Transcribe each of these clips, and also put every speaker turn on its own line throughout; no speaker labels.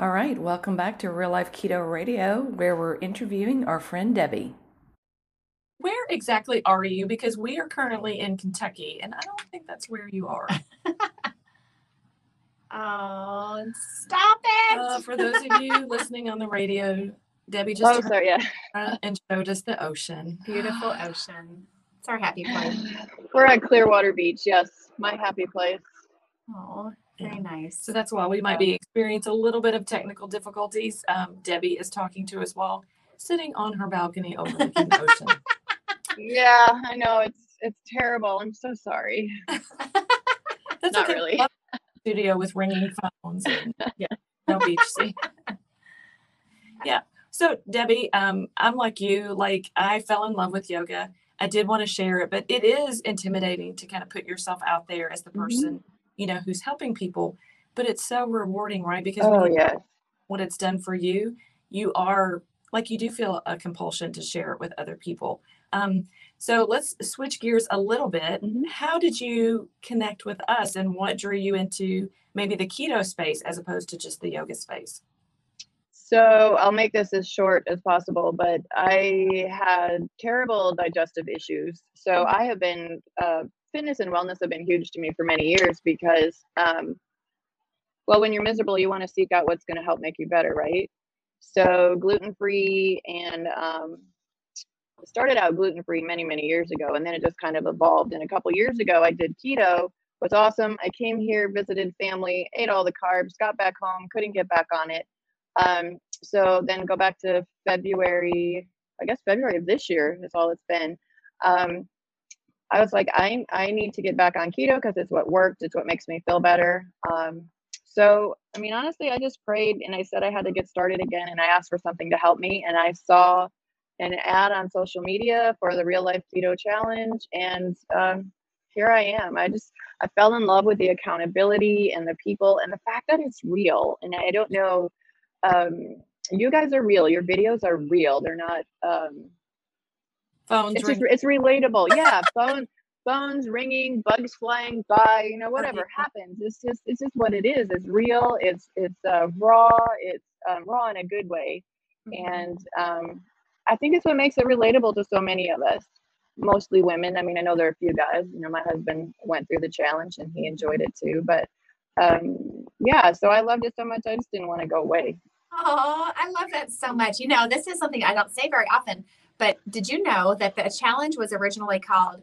All right, welcome back to Real Life Keto Radio, where we're interviewing our friend Debbie.
Where exactly are you? Because we are currently in Kentucky, and I don't think that's where you are.
oh, stop it!
Uh, for those of you listening on the radio, Debbie just
oh, sorry,
yeah. and showed us the ocean.
Beautiful ocean. It's our happy place.
We're at Clearwater Beach. Yes, my happy place.
Oh, very nice.
So that's why we might be experiencing a little bit of technical difficulties. Um, Debbie is talking to us while sitting on her balcony overlooking the ocean.
Yeah, I know it's it's terrible. I'm so sorry.
That's
Not
okay.
really.
Studio with ringing phones. And, yeah, no beach scene. yeah. So Debbie, um, I'm like you. Like I fell in love with yoga. I did want to share it, but it is intimidating to kind of put yourself out there as the
Mm-hmm.
You know who's helping people. But it's so rewarding, right? Because
Oh
when
yes.
what it's done for you, you are like you do feel a compulsion to share it with other people. Um, so let's switch gears a little bit.
Mhm.
How did you connect with us and what drew you into maybe the keto space as opposed to just the yoga space?
So I'll make this as short as possible, but I had terrible digestive issues. So I have been uh, fitness and wellness have been huge to me for many years because, um, well, when you're miserable, you want to seek out what's going to help make you better, right? So gluten free and um, started out gluten free many many years ago, and then it just kind of evolved. And a couple years ago, I did keto. Was awesome. I came here, visited family, ate all the carbs, got back home, couldn't get back on it. Um, so then go back to February, I guess February of this year is all it's been. Um, I was like, I I need to get back on keto because it's what worked. It's what makes me feel better. Um, so I mean, honestly, I just prayed and I said I had to get started again, and I asked for something to help me. And I saw an ad on social media for the Real Life Keto Challenge, and um, here I am. I just I fell in love with the accountability and the people and the fact that it's real. And I don't know, um, you guys are real. Your videos are real. They're not. Um,
Phones
it's just it's relatable. Yeah, phone phones ringing, bugs flying by. You know, whatever happens. It's just it's just what it is. It's real. It's it's uh, raw. It's um, raw in a good way, and um, I think it's what makes it relatable to so many of us. Mostly women. I mean, I know there are a few guys. You know, my husband went through the challenge and he enjoyed it too. But um, yeah, so I loved it so much. I just didn't want to go away.
Oh, I love that so much. You know, this is something I don't say very often, but did you know that the challenge was originally called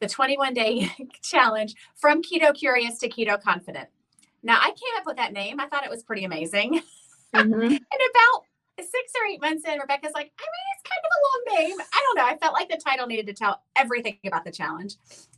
the 21 day challenge from keto curious to keto confident? Now, I came up with that name. I thought it was pretty amazing.
Mhm.
And about six or eight months in, Rebecca's like, I mean, it's kind of a long name. I don't know. I felt like the title needed to tell everything about the challenge.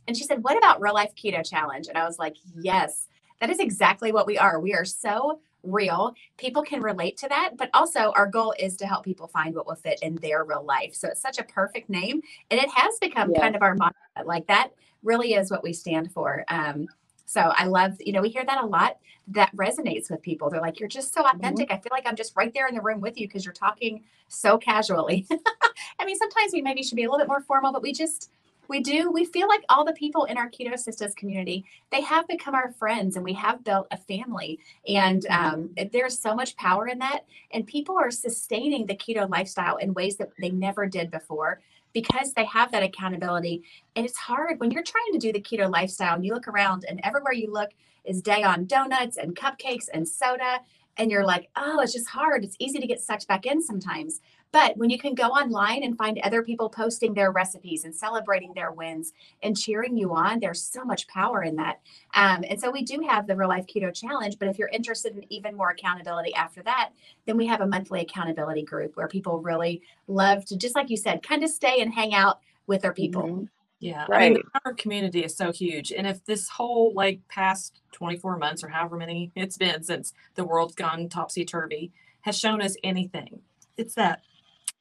And she said, What about Real Life Keto Challenge? And I was like, Yes, that is exactly what we are. We are so real. People can relate to that. But also, our goal is to help people find what will fit in their real life. So it's such a perfect name. And it has become
Yeah.
kind of our motto. Like that really is what we stand for. Um, so I love, you know, we hear that a lot. That resonates with people. They're like, you're just so authentic. I feel like I'm just right there in the room with you because you're talking so casually. I mean, sometimes we maybe should be a little bit more formal, but we just, we do, we feel like all the people in our Keto Sisters community, they have become our friends and we have built a family. And um, there's so much power in that. And people are sustaining the keto lifestyle in ways that they never did before because they have that accountability. And it's hard when you're trying to do the keto lifestyle and you look around and everywhere you look is day on donuts and cupcakes and soda. And you're like, oh, it's just hard. It's easy to get sucked back in sometimes. But when you can go online and find other people posting their recipes and celebrating their wins and cheering you on, there's so much power in that. Um, and so we do have the Real Life Keto Challenge. But if you're interested in even more accountability after that, then we have a monthly accountability group where people really love to, just like you said, kind of stay and hang out with their people.
Mhm.
Yeah. I mean, our community is so huge. And if this whole like past 24 months or however many it's been since the world's gone topsy turvy has shown us anything, it's that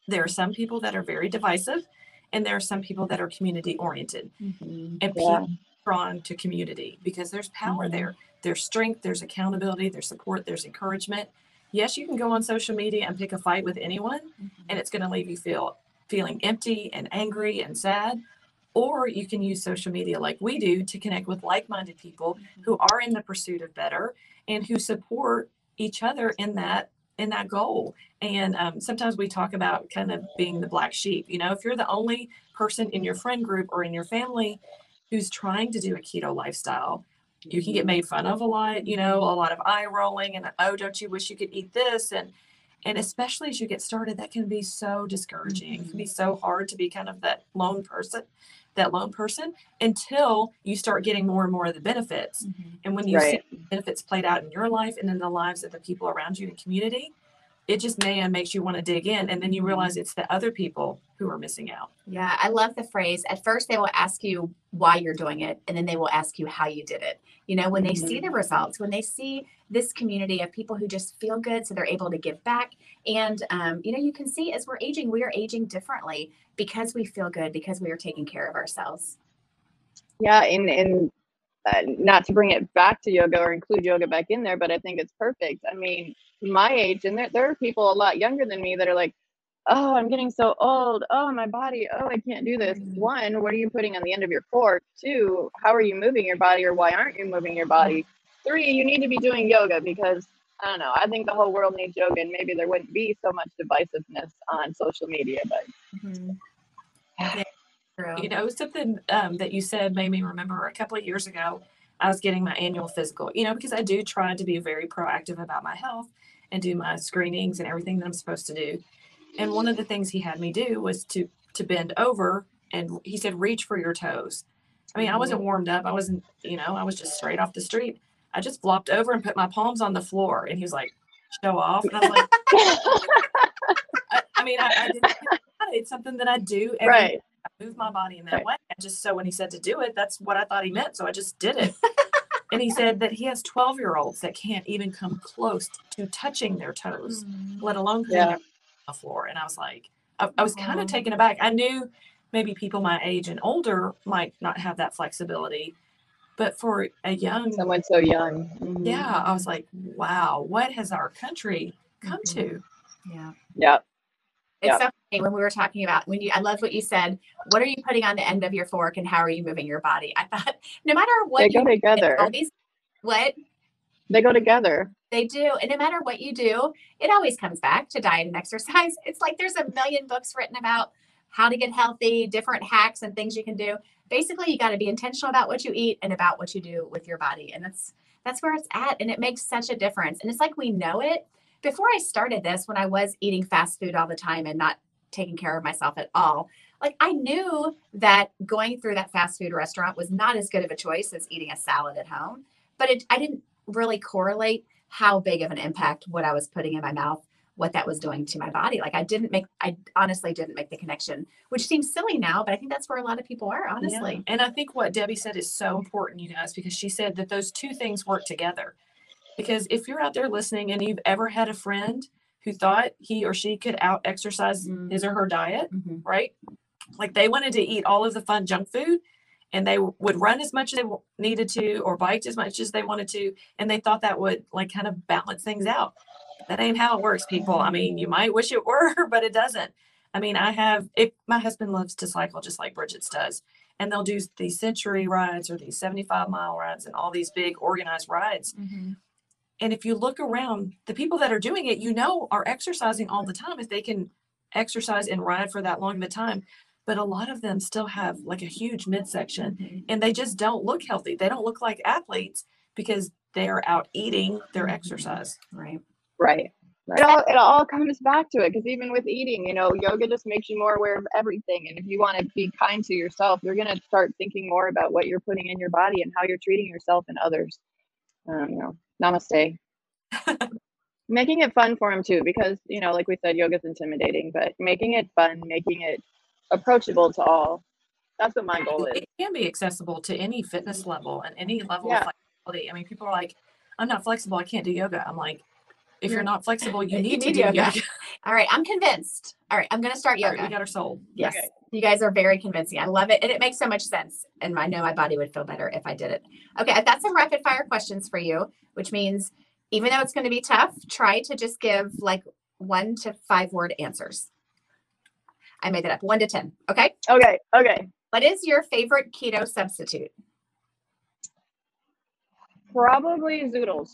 there are some people that are very divisive and there are some people that are community oriented mm-hmm. and
Yeah.
drawn to community because there's power
Mhm.
there. There's strength, there's accountability, there's support, there's encouragement. Yes, you can go on social media and pick a fight with anyone mm-hmm. and it's going to leave you feel feeling empty and angry and sad or you can use social media like we do to connect with like-minded people mm-hmm. who are in the pursuit of better and who support each other in that in that goal. And um, sometimes we talk about kind of being the black sheep. You know, if you're the only person in your friend group or in your family who's trying to do a keto lifestyle, you can get made fun of a lot. You know, a lot of eye rolling and oh, don't you wish you could eat this and and especially as you get started, that can be so discouraging. It can be so hard to be kind of that lone person, that lone person until you start getting more and more of the benefits. And when you
Right.
the benefits played out in your life and in the lives of the people around you in community, it just may and makes you want to dig in. And then you realize it's the other people who are missing out.
Yeah, I love the phrase. At first, they will ask you why you're doing it, and then they will ask you how you did it. You know, when they see the results, when they see this community of people who just feel good, so they're able to give back. And, um, you know, you can see as we're aging, we are aging differently because we feel good, because we are taking care of ourselves.
Yeah, and and Uh, not to bring it back to yoga or include yoga back in there, but I think it's perfect. I mean, my age, and there there are people a lot younger than me that are like, "Oh, I'm getting so old. Oh, my body. Oh, I can't do this."
Mhm.
One, what are you putting on the end of your fork? Two, how are you moving your body, or why aren't you moving your body? Mm-hmm. Three, you need to be doing yoga because I don't know. I think the whole world needs yoga, and maybe there wouldn't be so much divisiveness on social media. But mm-hmm.
True.
You know, something um, that you said made me remember a couple of years ago, I was getting my annual physical, you know, because I do try to be very proactive about my health and do my screenings and everything that I'm supposed to do. And one of the things he had me do was to to bend over and he said, reach for your toes. I mean, I wasn't warmed up. I wasn't, you know, I was just straight off the street. I just flopped over and put my palms on the floor. And he was like, show off. And I was like, I, I mean, I, I didn't, it's something that I do every
right,
move my body in that
Right.
way. And just so when he said to do it, that's what I thought he meant. So I just did it. and he said that he has 12 year olds that can't even come close to touching their toes, let alone
Yeah.
on the floor. And I was like, I, I was kind
Aw.
of taken aback. I knew maybe people my age and older might not have that flexibility. But for a young,
someone so young. Mhm.
yeah, I was like, wow, what has our country come to?
Yeah.
Yep.
It's
Yep.
so funny when we were talking about when you I love what you said. What are you putting on the end of your fork and how are you moving your body? I thought no matter what
They
you
go
do,
together.
all these what
They go together.
they do, and no matter what you do, it always comes back to diet and exercise. It's like there's a million books written about how to get healthy, different hacks and things you can do. Basically, you got to be intentional about what you eat and about what you do with your body. And that's that's where it's at. And it makes such a difference. And it's like we know it. Before I started this, when I was eating fast food all the time and not taking care of myself at all, like I knew that going through that fast food restaurant was not as good of a choice as eating a salad at home. But it, I didn't really correlate how big of an impact what I was putting in my mouth, what that was doing to my body. Like I didn't make, I honestly didn't make the connection, which seems silly now, but I think that's where a lot of people are, honestly.
Yeah. And I think what Debbie said is so important, you guys, because she said that those two things work together. Because if you're out there listening and you've ever had a friend who thought he or she could out exercise
Mm.
his or her diet,
Mhm.
right? Like they wanted to eat all of the fun junk food and they would run as much as they needed to or bike as much as they wanted to. And they thought that would like kind of balance things out. That ain't how it works, people. I mean, you might wish it were, but it doesn't. I mean, I have, if my husband loves to cycle just like Bridget's does, and they'll do these century rides or these 75 mile rides and all these big organized rides.
Mhm.
And if you look around, the people that are doing it, you know, are exercising all the time if they can exercise and ride for that long of a time. But a lot of them still have like a huge midsection
Mhm.
and they just don't look healthy. They don't look like athletes because they are out eating their
Mhm.
exercise.
Right.
Right. It all it all comes back to it because even with eating, you know, yoga just makes you more aware of everything. And if you want to be kind to yourself, you're gonna start thinking more about what you're putting in your body and how you're treating yourself and others. Um, you know, namaste. making it fun for them too, because you know, like we said, yoga's intimidating, but making it fun, making it approachable to all. That's what my goal is.
It can be accessible to any fitness level and any level
Yeah.
of flexibility. I mean, people are like, I'm not flexible. I can't do yoga. I'm like, if you're
Yeah.
not flexible, you
You
need to do
yoga.
yoga.
All right. I'm convinced. All right. I'm going to start
All
yoga.
right, we got our soul.
Yes.
Okay.
You guys are very convincing. I love it. And it makes so much sense. And I know my body would feel better if I did it. Okay. I've got some rapid fire questions for you, which means even though it's going to be tough, try to just give like one to five word answers. I made that up. One to 10. Okay.
Okay, okay.
What is your favorite keto substitute?
Probably zoodles.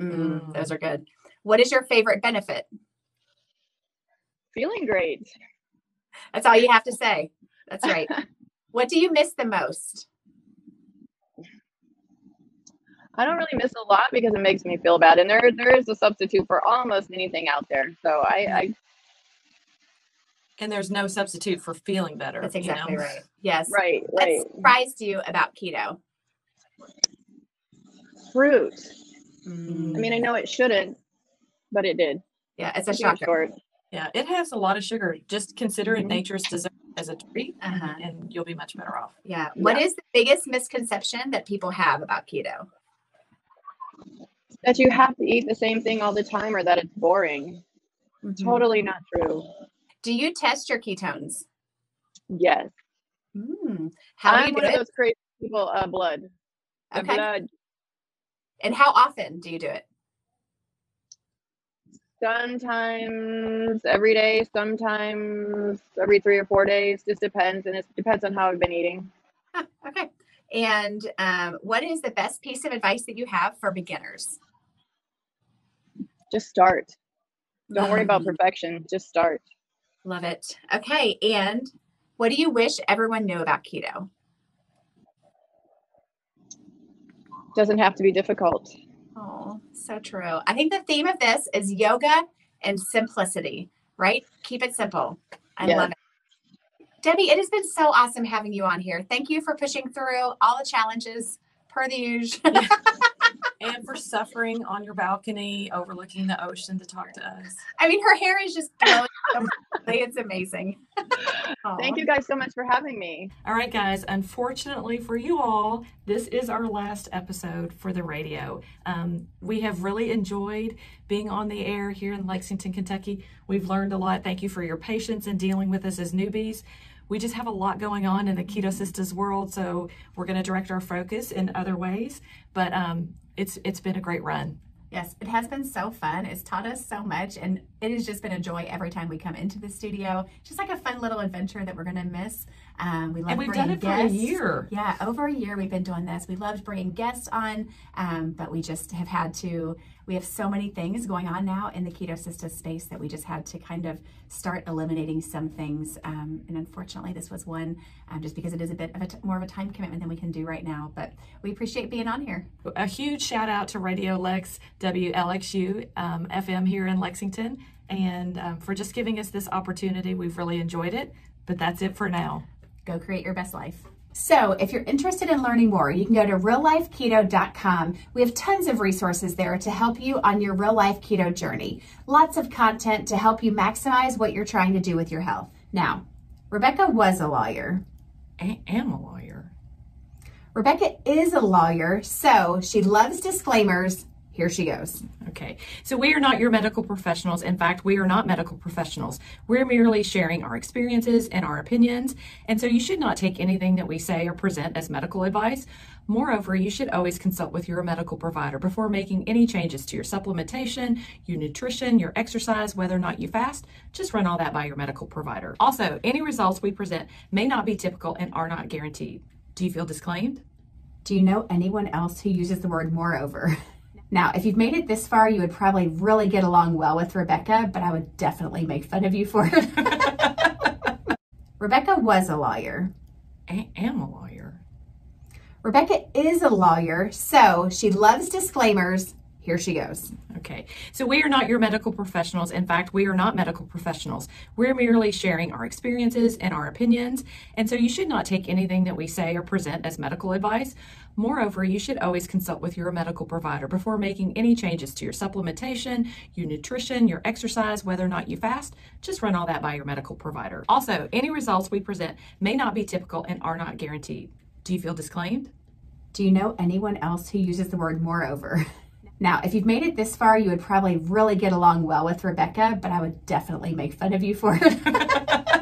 Mm,
Mm.
Those are good. What is your favorite benefit?
Feeling great.
That's all you have to say. That's right. what do you miss the most?
I don't really miss a lot because it makes me feel bad, and there there is a substitute for almost anything out there. So I, I
And there's no substitute for feeling better.
That's
you
exactly
know?
right. Yes.
right
What
right
surprised you about keto?
fruit.
Mm,
I mean, I know it shouldn't, but it did.
yeah, it's a
Too
shocker.
Yeah, it has a lot of sugar. Just consider it
Mhm.
nature's dessert as a treat,
Uh-huh.
and you'll be much better off.
Yeah. What
Yeah.
is the biggest misconception that people have about keto?
That you have to eat the same thing all the time, or that it's boring.
Mhm.
Totally not true.
Do you test your ketones?
Yes,
Mm. How do
I'm
you
one
do
of
it?
those crazy people. Uh, blood.
Okay.
blood.
And how often do you do it?
Sometimes every day, sometimes every three or four days. Just depends, and it depends on how I've been eating.
Huh, okay. And um, what is the best piece of advice that you have for beginners?
Just start. Don't worry about
Mm,
perfection. Just start.
Love it. Okay. And what do you wish everyone knew about keto?
Doesn't have to be difficult.
Oh, so true. I think the theme of this is yoga and simplicity, right? Keep it simple. I
Yes.
love it. Debbie, it has been so awesome having you on here. Thank you for pushing through all the challenges per the usual.
And for suffering on your balcony overlooking the ocean to talk to us.
I mean, her hair is just glowing. it's amazing.
Thank you guys so much for having me.
All right, guys. Unfortunately for you all, this is our last episode for the radio. Um, we have really enjoyed being on the air here in Lexington, Kentucky. We've learned a lot. Thank you for your patience in dealing with us as newbies. We just have a lot going on in the Keto Sisters world, so we're going to direct our focus in other ways. But um, it's it's been a great run.
Yes, it has been so fun. It's taught us so much, and it has just been a joy every time we come into the studio. Just like a fun little adventure that we're going to miss. Um, we love
And we've done it for a
guests.
year.
Yeah, over a year we've been doing this. We loved bringing guests on, um, but we just have had to. We have so many things going on now in the Keto Sisters space that we just had to kind of start eliminating some things. Um, and unfortunately, this was one, um, just because it is a bit of a t- more of a time commitment than we can do right now. But we appreciate being on here.
A huge shout out to Radio Lex WLXU um, FM here in Lexington, and um, for just giving us this opportunity. We've really enjoyed it. But that's it for now.
go create your best life. So, if you're interested in learning more, you can go to reallifeketo.com. We have tons of resources there to help you on your real life keto journey. Lots of content to help you maximize what you're trying to do with your health. Now, Rebecca was a lawyer.
I am a lawyer.
Rebecca is a lawyer, so she loves disclaimers. Here she goes.
Okay, so we are not your medical professionals. In fact, we are not medical professionals. We're merely sharing our experiences and our opinions, and so you should not take anything that we say or present as medical advice. Moreover, you should always consult with your medical provider before making any changes to your supplementation, your nutrition, your exercise, whether or not you fast. Just run all that by your medical provider. Also, any results we present may not be typical and are not guaranteed. Do you feel disclaimed?
Do you know anyone else who uses the word moreover? Now, if you've made it this far, you would probably really get along well with Rebecca, but I would definitely make fun of you for it. Rebecca was a lawyer.
I am a lawyer.
Rebecca is a lawyer, so she loves disclaimers. Here she goes.
Okay, so we are not your medical professionals. In fact, we are not medical professionals. We're merely sharing our experiences and our opinions, and so you should not take anything that we say or present as medical advice. Moreover, you should always consult with your medical provider before making any changes to your supplementation, your nutrition, your exercise, whether or not you fast. Just run all that by your medical provider. Also, any results we present may not be typical and are not guaranteed. Do you feel disclaimed?
Do you know anyone else who uses the word moreover? Now, if you've made it this far, you would probably really get along well with Rebecca, but I would definitely make fun of you for it.